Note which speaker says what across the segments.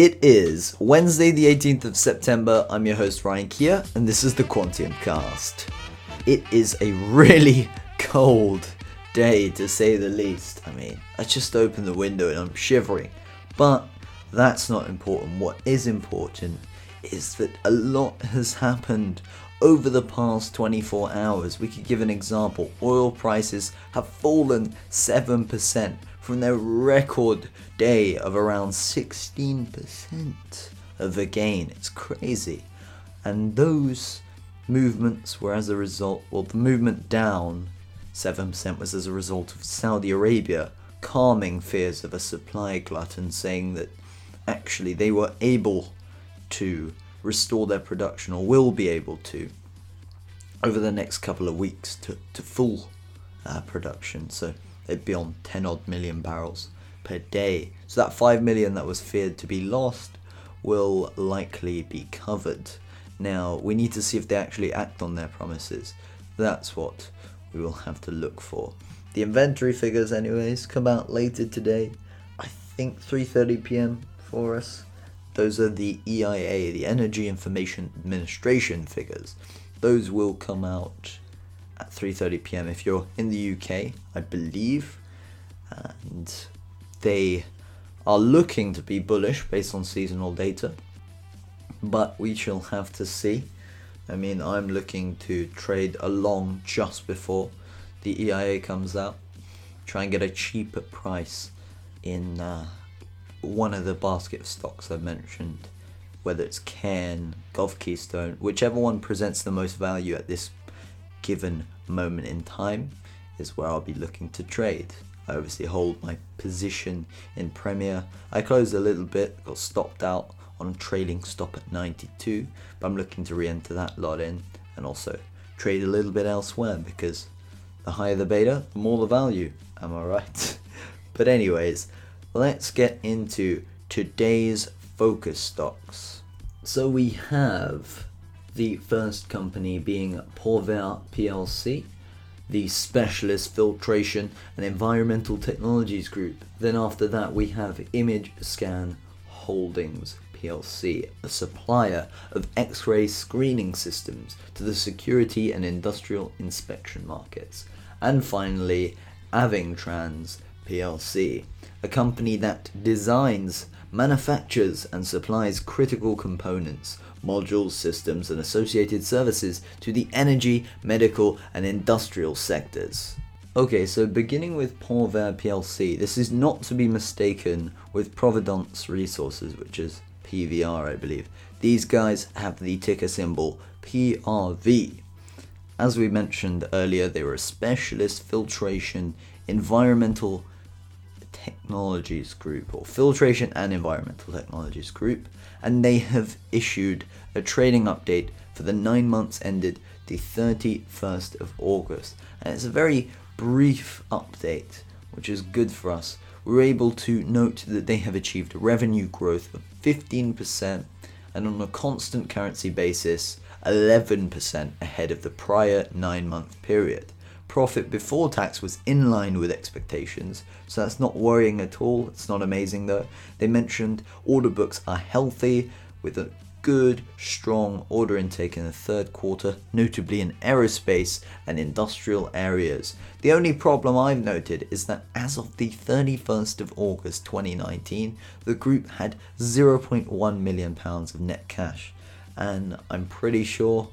Speaker 1: It is Wednesday, the 18th of September. I'm your host, Ryan Kia, and this is the Quantium Cast. It is a really cold day, to say the least. I mean, I just opened the window and I'm shivering. But that's not important. What is important is that a lot has happened over the past 24 hours. We could give an example. Oil prices have fallen 7% from their record day of around 16% of a gain. It's crazy. And those movements were as a result, well, the movement down 7% was as a result of Saudi Arabia calming fears of a supply glut and saying that actually they were able to restore their production or will be able to over the next couple of weeks to, to full uh, production. So they'd be on 10 odd million barrels per day. So that 5 million that was feared to be lost will likely be covered. Now, we need to see if they actually act on their promises. That's what we will have to look for. The inventory figures, anyways, come out later today. I think 3:30 p.m. for us. Those are the EIA, the Energy Information Administration figures. Those will come out at 3:30 p.m. if you're in the UK, I believe, and they are looking to be bullish based on seasonal data, but we shall have to see. I mean, I'm looking to trade along just before the EIA comes out, try and get a cheaper price in uh, one of the basket of stocks I've mentioned, whether it's Cairn, Gulf Keystone, whichever one presents the most value at this given moment in time is where I'll be looking to trade. I obviously hold my position in Premier. I closed a little bit, got stopped out on a trailing stop at 92, but I'm looking to re-enter that lot in and also trade a little bit elsewhere because the higher the beta, the more the value. Am I right? but anyways, let's get into today's focus stocks. So we have the first company being Porvair PLC, the Specialist Filtration and Environmental Technologies Group. Then after that we have Image Scan Holdings PLC, a supplier of X-ray screening systems to the security and industrial inspection markets. And finally, Avingtrans PLC, a company that designs, manufactures and supplies critical components modules, systems, and associated services to the energy, medical, and industrial sectors. Okay, so beginning with Porvair PLC, this is not to be mistaken with Providence Resources, which is PVR, I believe. These guys have the ticker symbol PRV. As we mentioned earlier, they were a specialist filtration environmental technologies group, or filtration and environmental technologies group, and they have issued a trading update for the nine months ended the 31st of August. And it's a very brief update, which is good for us. We're able to note that they have achieved revenue growth of 15% and on a constant currency basis, 11% ahead of the prior nine month period profit before tax was in line with expectations, so that's not worrying at all. It's not amazing though. They mentioned order books are healthy with a good, strong order intake in the third quarter, notably in aerospace and industrial areas. The only problem I've noted is that as of the 31st of August 2019, the group had 0.1 million pounds of net cash, and I'm pretty sure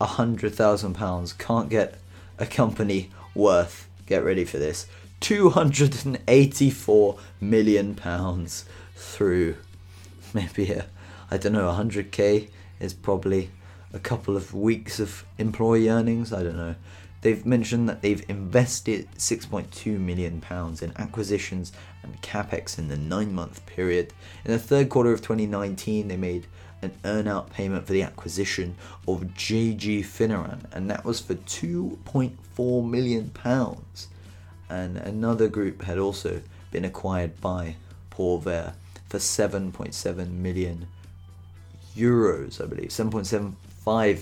Speaker 1: hundred thousand pounds can't get a company worth, get ready for this, 284 million pounds through maybe a, I don't know, 100k is probably a couple of weeks of employee earnings. I don't know. They've mentioned that they've invested 6.2 million pounds in acquisitions and capex in the nine month period. In the third quarter of 2019, they made an earnout payment for the acquisition of JG Finneran, and that was for 2.4 million pounds. And another group had also been acquired by Porvair for 7.7 million euros, I believe, 7.75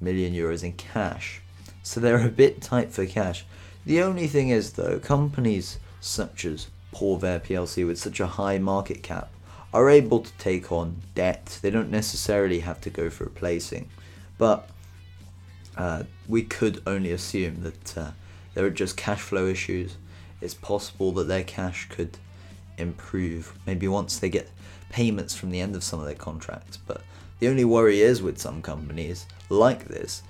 Speaker 1: million euros in cash. So they're a bit tight for cash. The only thing is, though, companies such as Porvair PLC with such a high market cap are able to take on debt. They don't necessarily have to go for a placing, but uh, we could only assume that uh, there are just cash flow issues. It's possible that their cash could improve maybe once they get payments from the end of some of their contracts. But the only worry is with some companies like this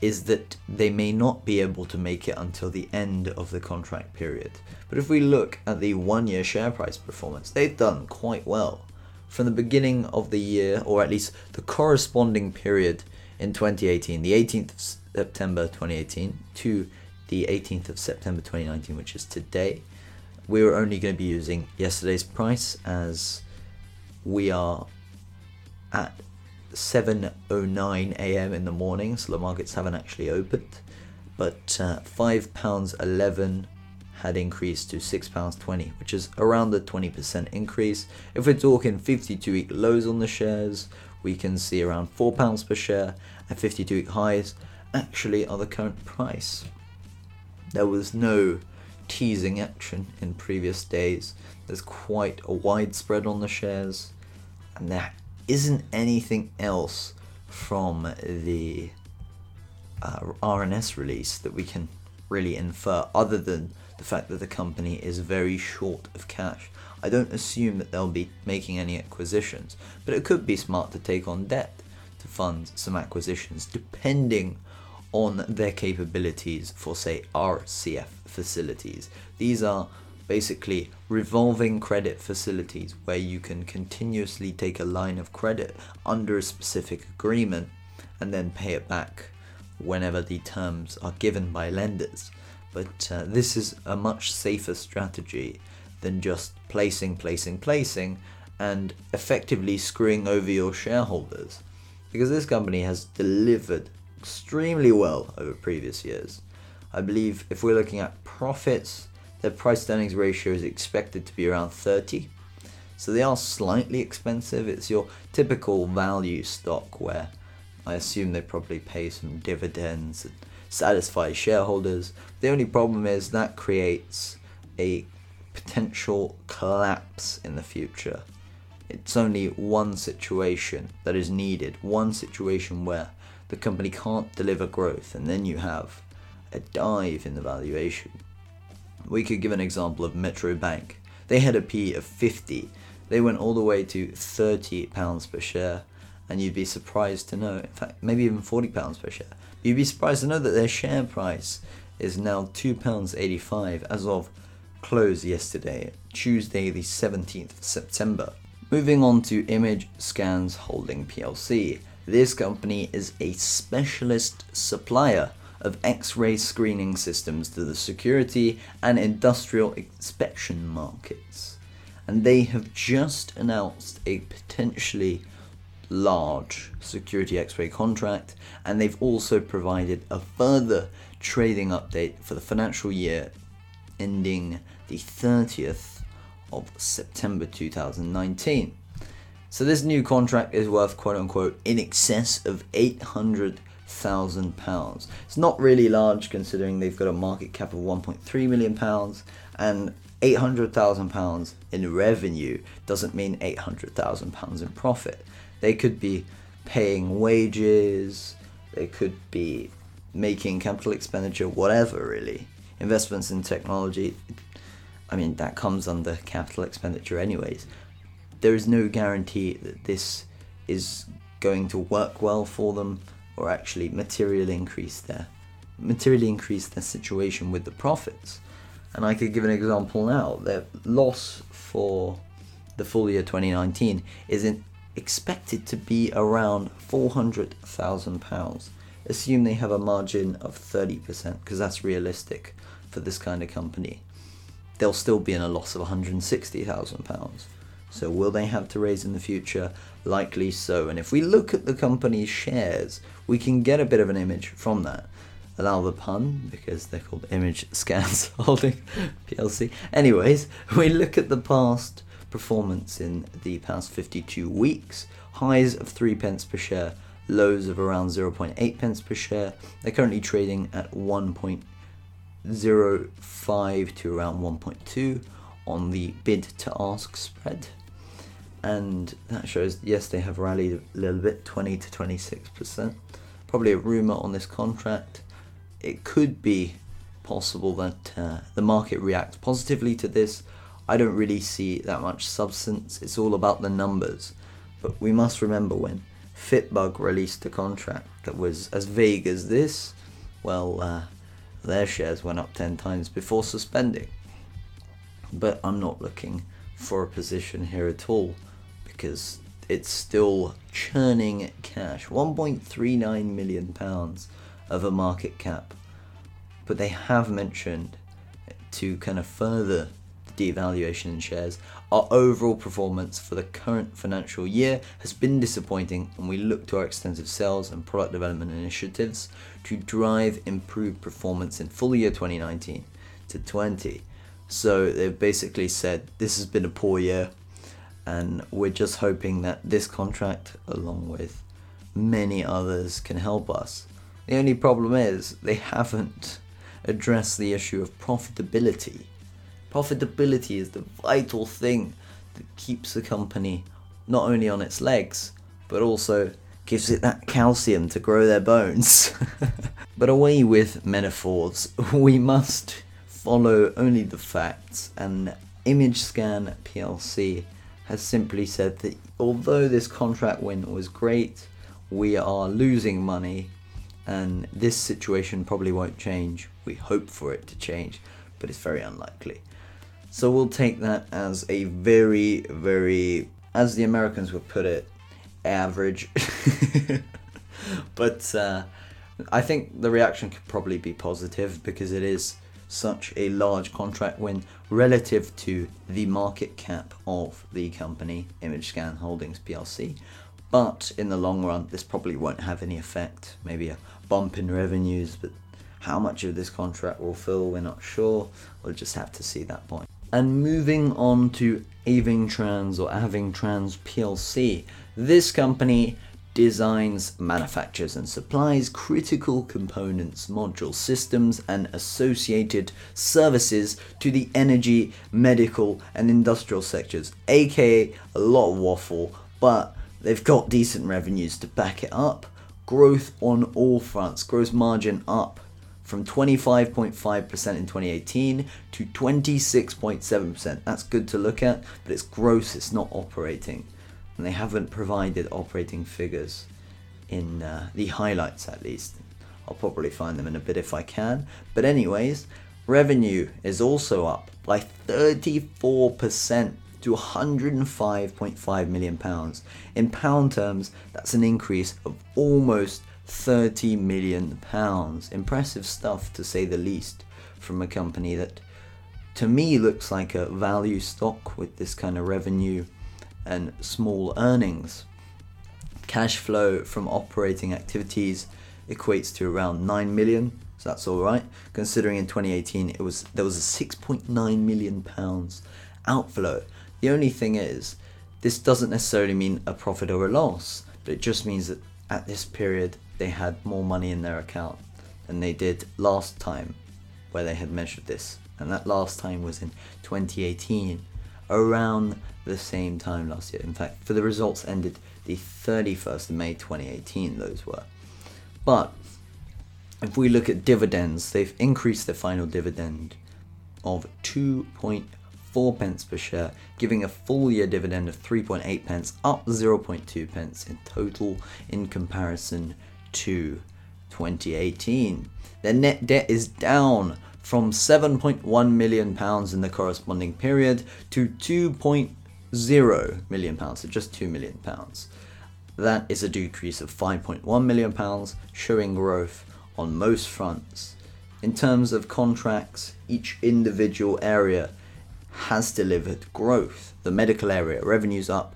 Speaker 1: is that they may not be able to make it until the end of the contract period. But if we look at the one year share price performance, they've done quite well. From the beginning of the year, or at least the corresponding period in 2018, the 18th of September 2018 to the 18th of September 2019, which is today, we were only going to be using yesterday's price as we are at 7:09 a.m. in the morning, so the markets haven't actually opened. But uh, five pounds eleven had increased to six pounds twenty, which is around the 20% increase. If we're talking 52-week lows on the shares, we can see around four pounds per share, and 52-week highs actually are the current price. There was no teasing action in previous days. There's quite a wide spread on the shares, and there isn't anything else from the uh, RNS release that we can really infer other than the fact that the company is very short of cash. I don't assume that they'll be making any acquisitions, but it could be smart to take on debt to fund some acquisitions depending on their capabilities for, say, RCF facilities. These are basically revolving credit facilities where you can continuously take a line of credit under a specific agreement and then pay it back whenever the terms are given by lenders. But uh, this is a much safer strategy than just placing, placing, placing and effectively screwing over your shareholders. Because this company has delivered extremely well over previous years. I believe if we're looking at profits, their price earnings ratio is expected to be around 30. So they are slightly expensive. It's your typical value stock where I assume they probably pay some dividends and satisfy shareholders. The only problem is that creates a potential collapse in the future. It's only one situation that is needed, one situation where the company can't deliver growth, and then you have a dive in the valuation. We could give an example of Metro Bank. They had a P of 50. They went all the way to 30 pounds per share, and you'd be surprised to know, in fact, maybe even 40 pounds per share. You'd be surprised to know that their share price is now 2 pounds 85 as of close yesterday, Tuesday the 17th of September. Moving on to Image Scans Holding PLC. This company is a specialist supplier of X ray screening systems to the security and industrial inspection markets. And they have just announced a potentially large security X ray contract, and they've also provided a further trading update for the financial year ending the 30th of September 2019. So, this new contract is worth quote unquote in excess of 800 thousand pounds. It's not really large considering they've got a market cap of 1.3 million pounds and 800,000 pounds in revenue doesn't mean 800,000 pounds in profit. They could be paying wages, they could be making capital expenditure, whatever really. Investments in technology, I mean, that comes under capital expenditure, anyways. There is no guarantee that this is going to work well for them or actually materially increase their materially increase their situation with the profits. And I could give an example now. Their loss for the full year 2019 is in, expected to be around 400,000 pounds. Assume they have a margin of 30% because that's realistic for this kind of company. They'll still be in a loss of 160,000 pounds. So will they have to raise in the future? Likely so. And if we look at the company's shares, we can get a bit of an image from that. Allow the pun, because they're called Image Scans Holding PLC. Anyways, we look at the past performance in the past 52 weeks. Highs of 3 pence per share, lows of around 0.8 pence per share. They're currently trading at 1.05 to around 1.2 on the bid to ask spread. And that shows yes they have rallied a little bit 20 to 26% probably a rumor on this contract. It could be possible that uh, the market reacts positively to this. I don't really see that much substance. It's all about the numbers. But we must remember when fitbug released a contract that was as vague as this well uh, their shares went up 10 times before suspending. But i'm not looking for a position here at all because it's still churning cash. 1.39 million pounds of a market cap. But they have mentioned to kind of further the devaluation in shares our overall performance for the current financial year has been disappointing and we look to our extensive sales and product development initiatives to drive improved performance in full year 2019 to 20 so they've basically said this has been a poor year and we're just hoping that this contract, along with many others, can help us. The only problem is they haven't addressed the issue of profitability. Profitability is the vital thing that keeps a company not only on its legs, but also gives it that calcium to grow their bones. but away with metaphors, we must follow only the facts, and ImageScan PLC has simply said that although this contract win was great, we are losing money and this situation probably won't change. We hope for it to change, but it's very unlikely. So we'll take that as a very, very, as the Americans would put it, average. but uh, I think the reaction could probably be positive because it is such a large contract win relative to the market cap of the company, ImageScan Holdings plc. But in the long run, this probably won't have any effect. Maybe a bump in revenues, but how much of this contract will fill, we're not sure. We'll just have to see that point. And moving on to Avingtrans or Avingtrans plc, this company designs, manufactures, and supplies critical components, module systems, and associated services to the energy, medical, and industrial sectors, aka a lot of waffle, but they've got decent revenues to back it up. Growth on all fronts, gross margin up from 25.5% in 2018 to 26.7%. That's good to look at, but it's gross, it's not operating and they haven't provided operating figures in uh, the highlights at least. I'll probably find them in a bit if I can. But anyways, revenue is also up by 34% to 105.5 million pounds. In pound terms, that's an increase of almost 30 million pounds. Impressive stuff to say the least from a company that to me looks like a value stock with this kind of revenue and small earnings. Cash flow from operating activities equates to around 9 million, so that's all right. Considering in 2018 it was there was a 6.9 million pounds outflow. The only thing is, this doesn't necessarily mean a profit or a loss, but it just means that at this period they had more money in their account than they did last time where they had measured this. And that last time was in 2018 around the same time last year. In fact, for the results ended the 31st of May 2018, those were. But if we look at dividends, they've increased their final dividend of 2.4 pence per share, giving a full year dividend of 3.8 pence, up 0.2 pence in total in comparison to 2018. Their net debt is down from 7.1 million pounds in the corresponding period to 2.0 million pounds, so just 2 million pounds. That is a decrease of 5.1 million pounds, showing growth on most fronts. In terms of contracts, each individual area has delivered growth. The medical area revenues up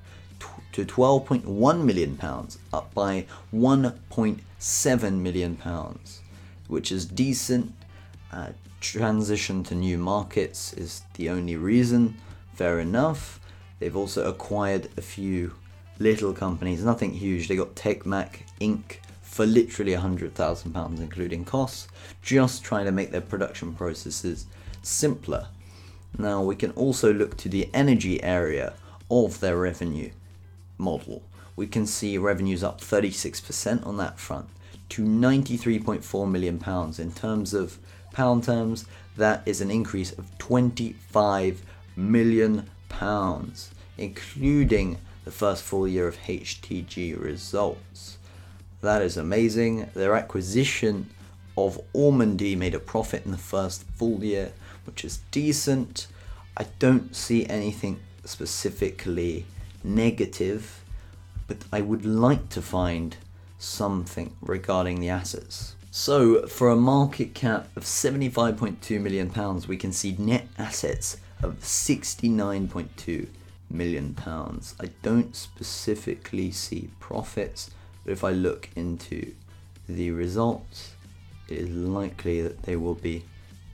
Speaker 1: to 12.1 million pounds, up by 1.7 million pounds, which is decent. Uh, transition to new markets is the only reason. Fair enough. They've also acquired a few little companies, nothing huge. They got Tecmag Inc. for literally £100,000, including costs, just trying to make their production processes simpler. Now, we can also look to the energy area of their revenue model. We can see revenues up 36% on that front to 93.4 million pounds. In terms of pound terms, that is an increase of 25 million pounds, including the first full year of HTG results. That is amazing. Their acquisition of Ormandy made a profit in the first full year, which is decent. I don't see anything specifically negative, but I would like to find something regarding the assets. So, for a market cap of 75.2 million pounds, we can see net assets of 69.2 million pounds. I don't specifically see profits, but if I look into the results, it is likely that they will be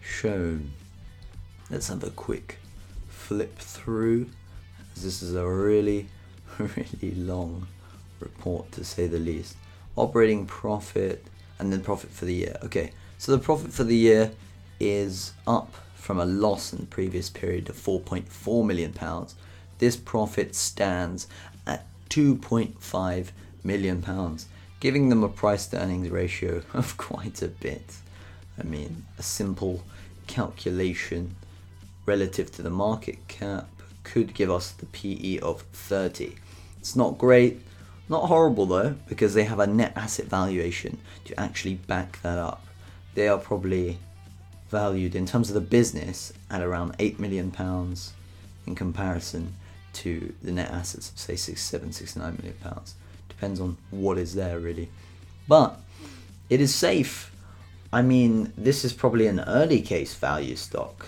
Speaker 1: shown. Let's have a quick flip through. This is a really, really long report to say the least. Operating profit and then profit for the year. Okay, so the profit for the year is up from a loss in the previous period of 4.4 million pounds. This profit stands at 2.5 million pounds giving them a price to earnings ratio of quite a bit. I mean, a simple calculation relative to the market cap could give us the PE of 30. It's not great, not horrible though, because they have a net asset valuation to actually back that up. They are probably valued in terms of the business at around 8 million pounds in comparison to the net assets of say 67 69 million pounds Depends on what is there, really. But it is safe. I mean, this is probably an early case value stock.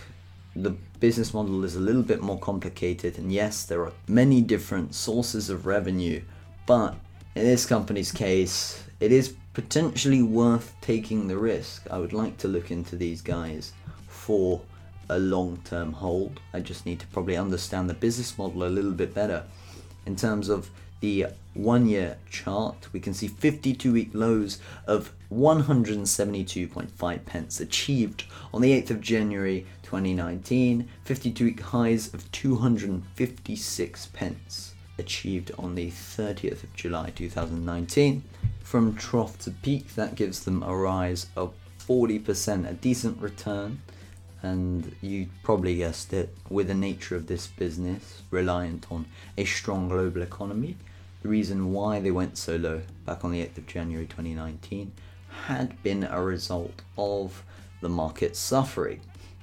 Speaker 1: The business model is a little bit more complicated, and yes, there are many different sources of revenue, but in this company's case, it is potentially worth taking the risk. I would like to look into these guys for a long term hold. I just need to probably understand the business model a little bit better in terms of the one year chart, we can see 52 week lows of 172.5 pence achieved on the 8th of January 2019, 52 week highs of 256 pence achieved on the 30th of July 2019. From trough to peak, that gives them a rise of 40%, a decent return. And you probably guessed it, with the nature of this business, reliant on a strong global economy, the reason why they went so low back on the 8th of January 2019 had been a result of the market suffering.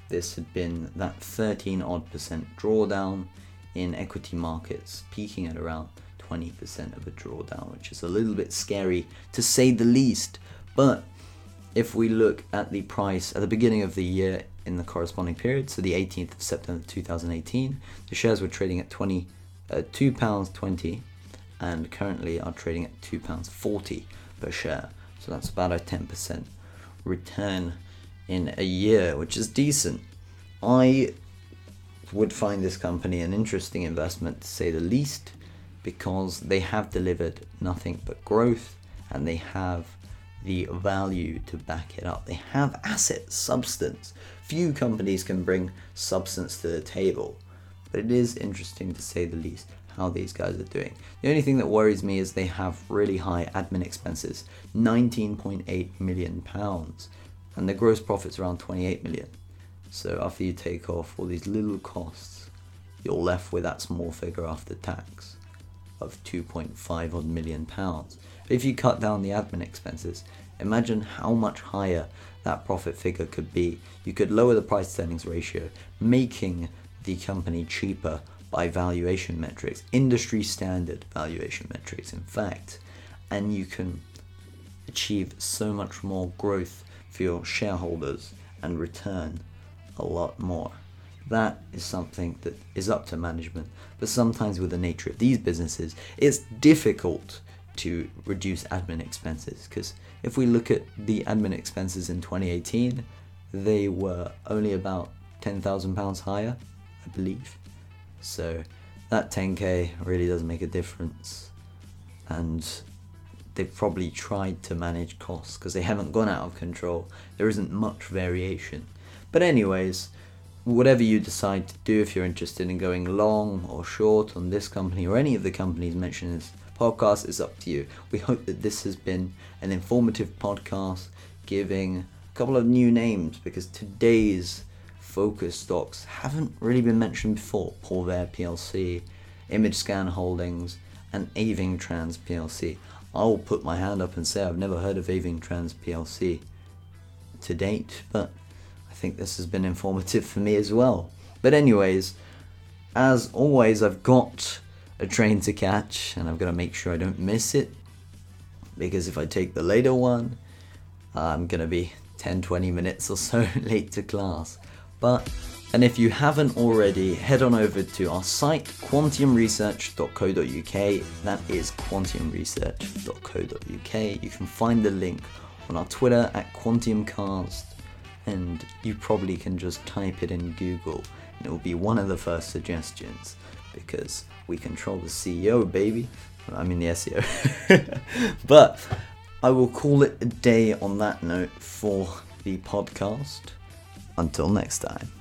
Speaker 1: This had been that 13 odd percent drawdown in equity markets, peaking at around 20% of a drawdown, which is a little bit scary to say the least. But if we look at the price at the beginning of the year in the corresponding period, so the 18th of September 2018, the shares were trading at 20, uh, two pounds 20 and currently are trading at £2.40 per share. So that's about a 10% return in a year, which is decent. I would find this company an interesting investment to say the least because they have delivered nothing but growth and they have the value to back it up. They have asset substance. Few companies can bring substance to the table, but it is interesting to say the least how these guys are doing. The only thing that worries me is they have really high admin expenses 19.8 million pounds, and the gross profits around 28 million. So after you take off all these little costs, you're left with that small figure after tax of 2.5 odd million pounds. If you cut down the admin expenses, imagine how much higher that profit figure could be. You could lower the price earnings ratio, making the company cheaper by valuation metrics, industry standard valuation metrics, in fact, and you can achieve so much more growth for your shareholders and return a lot more. That is something that is up to management, but sometimes with the nature of these businesses, it's difficult to reduce admin expenses because if we look at the admin expenses in 2018, they were only about £10,000 higher, I believe. So that 10k really does make a difference. And they've probably tried to manage costs because they haven't gone out of control. There isn't much variation. But, anyways, whatever you decide to do, if you're interested in going long or short on this company or any of the companies mentioned in this podcast, is up to you. We hope that this has been an informative podcast giving a couple of new names because today's focus stocks haven't really been mentioned before. Porvair PLC, Image Scan Holdings, and Avingtrans PLC. I will put my hand up and say I've never heard of Avingtrans PLC to date, but think this has been informative for me as well. But, anyways, as always, I've got a train to catch and I've got to make sure I don't miss it because if I take the later one, I'm going to be 10 20 minutes or so late to class. But and if you haven't already, head on over to our site, quantumresearch.co.uk. That is quantumresearch.co.uk. You can find the link on our Twitter at quantiumcast, and you probably can just type it in Google, and it will be one of the first suggestions because we control the CEO, baby. I mean the SEO. but I will call it a day on that note for the podcast. Until next time.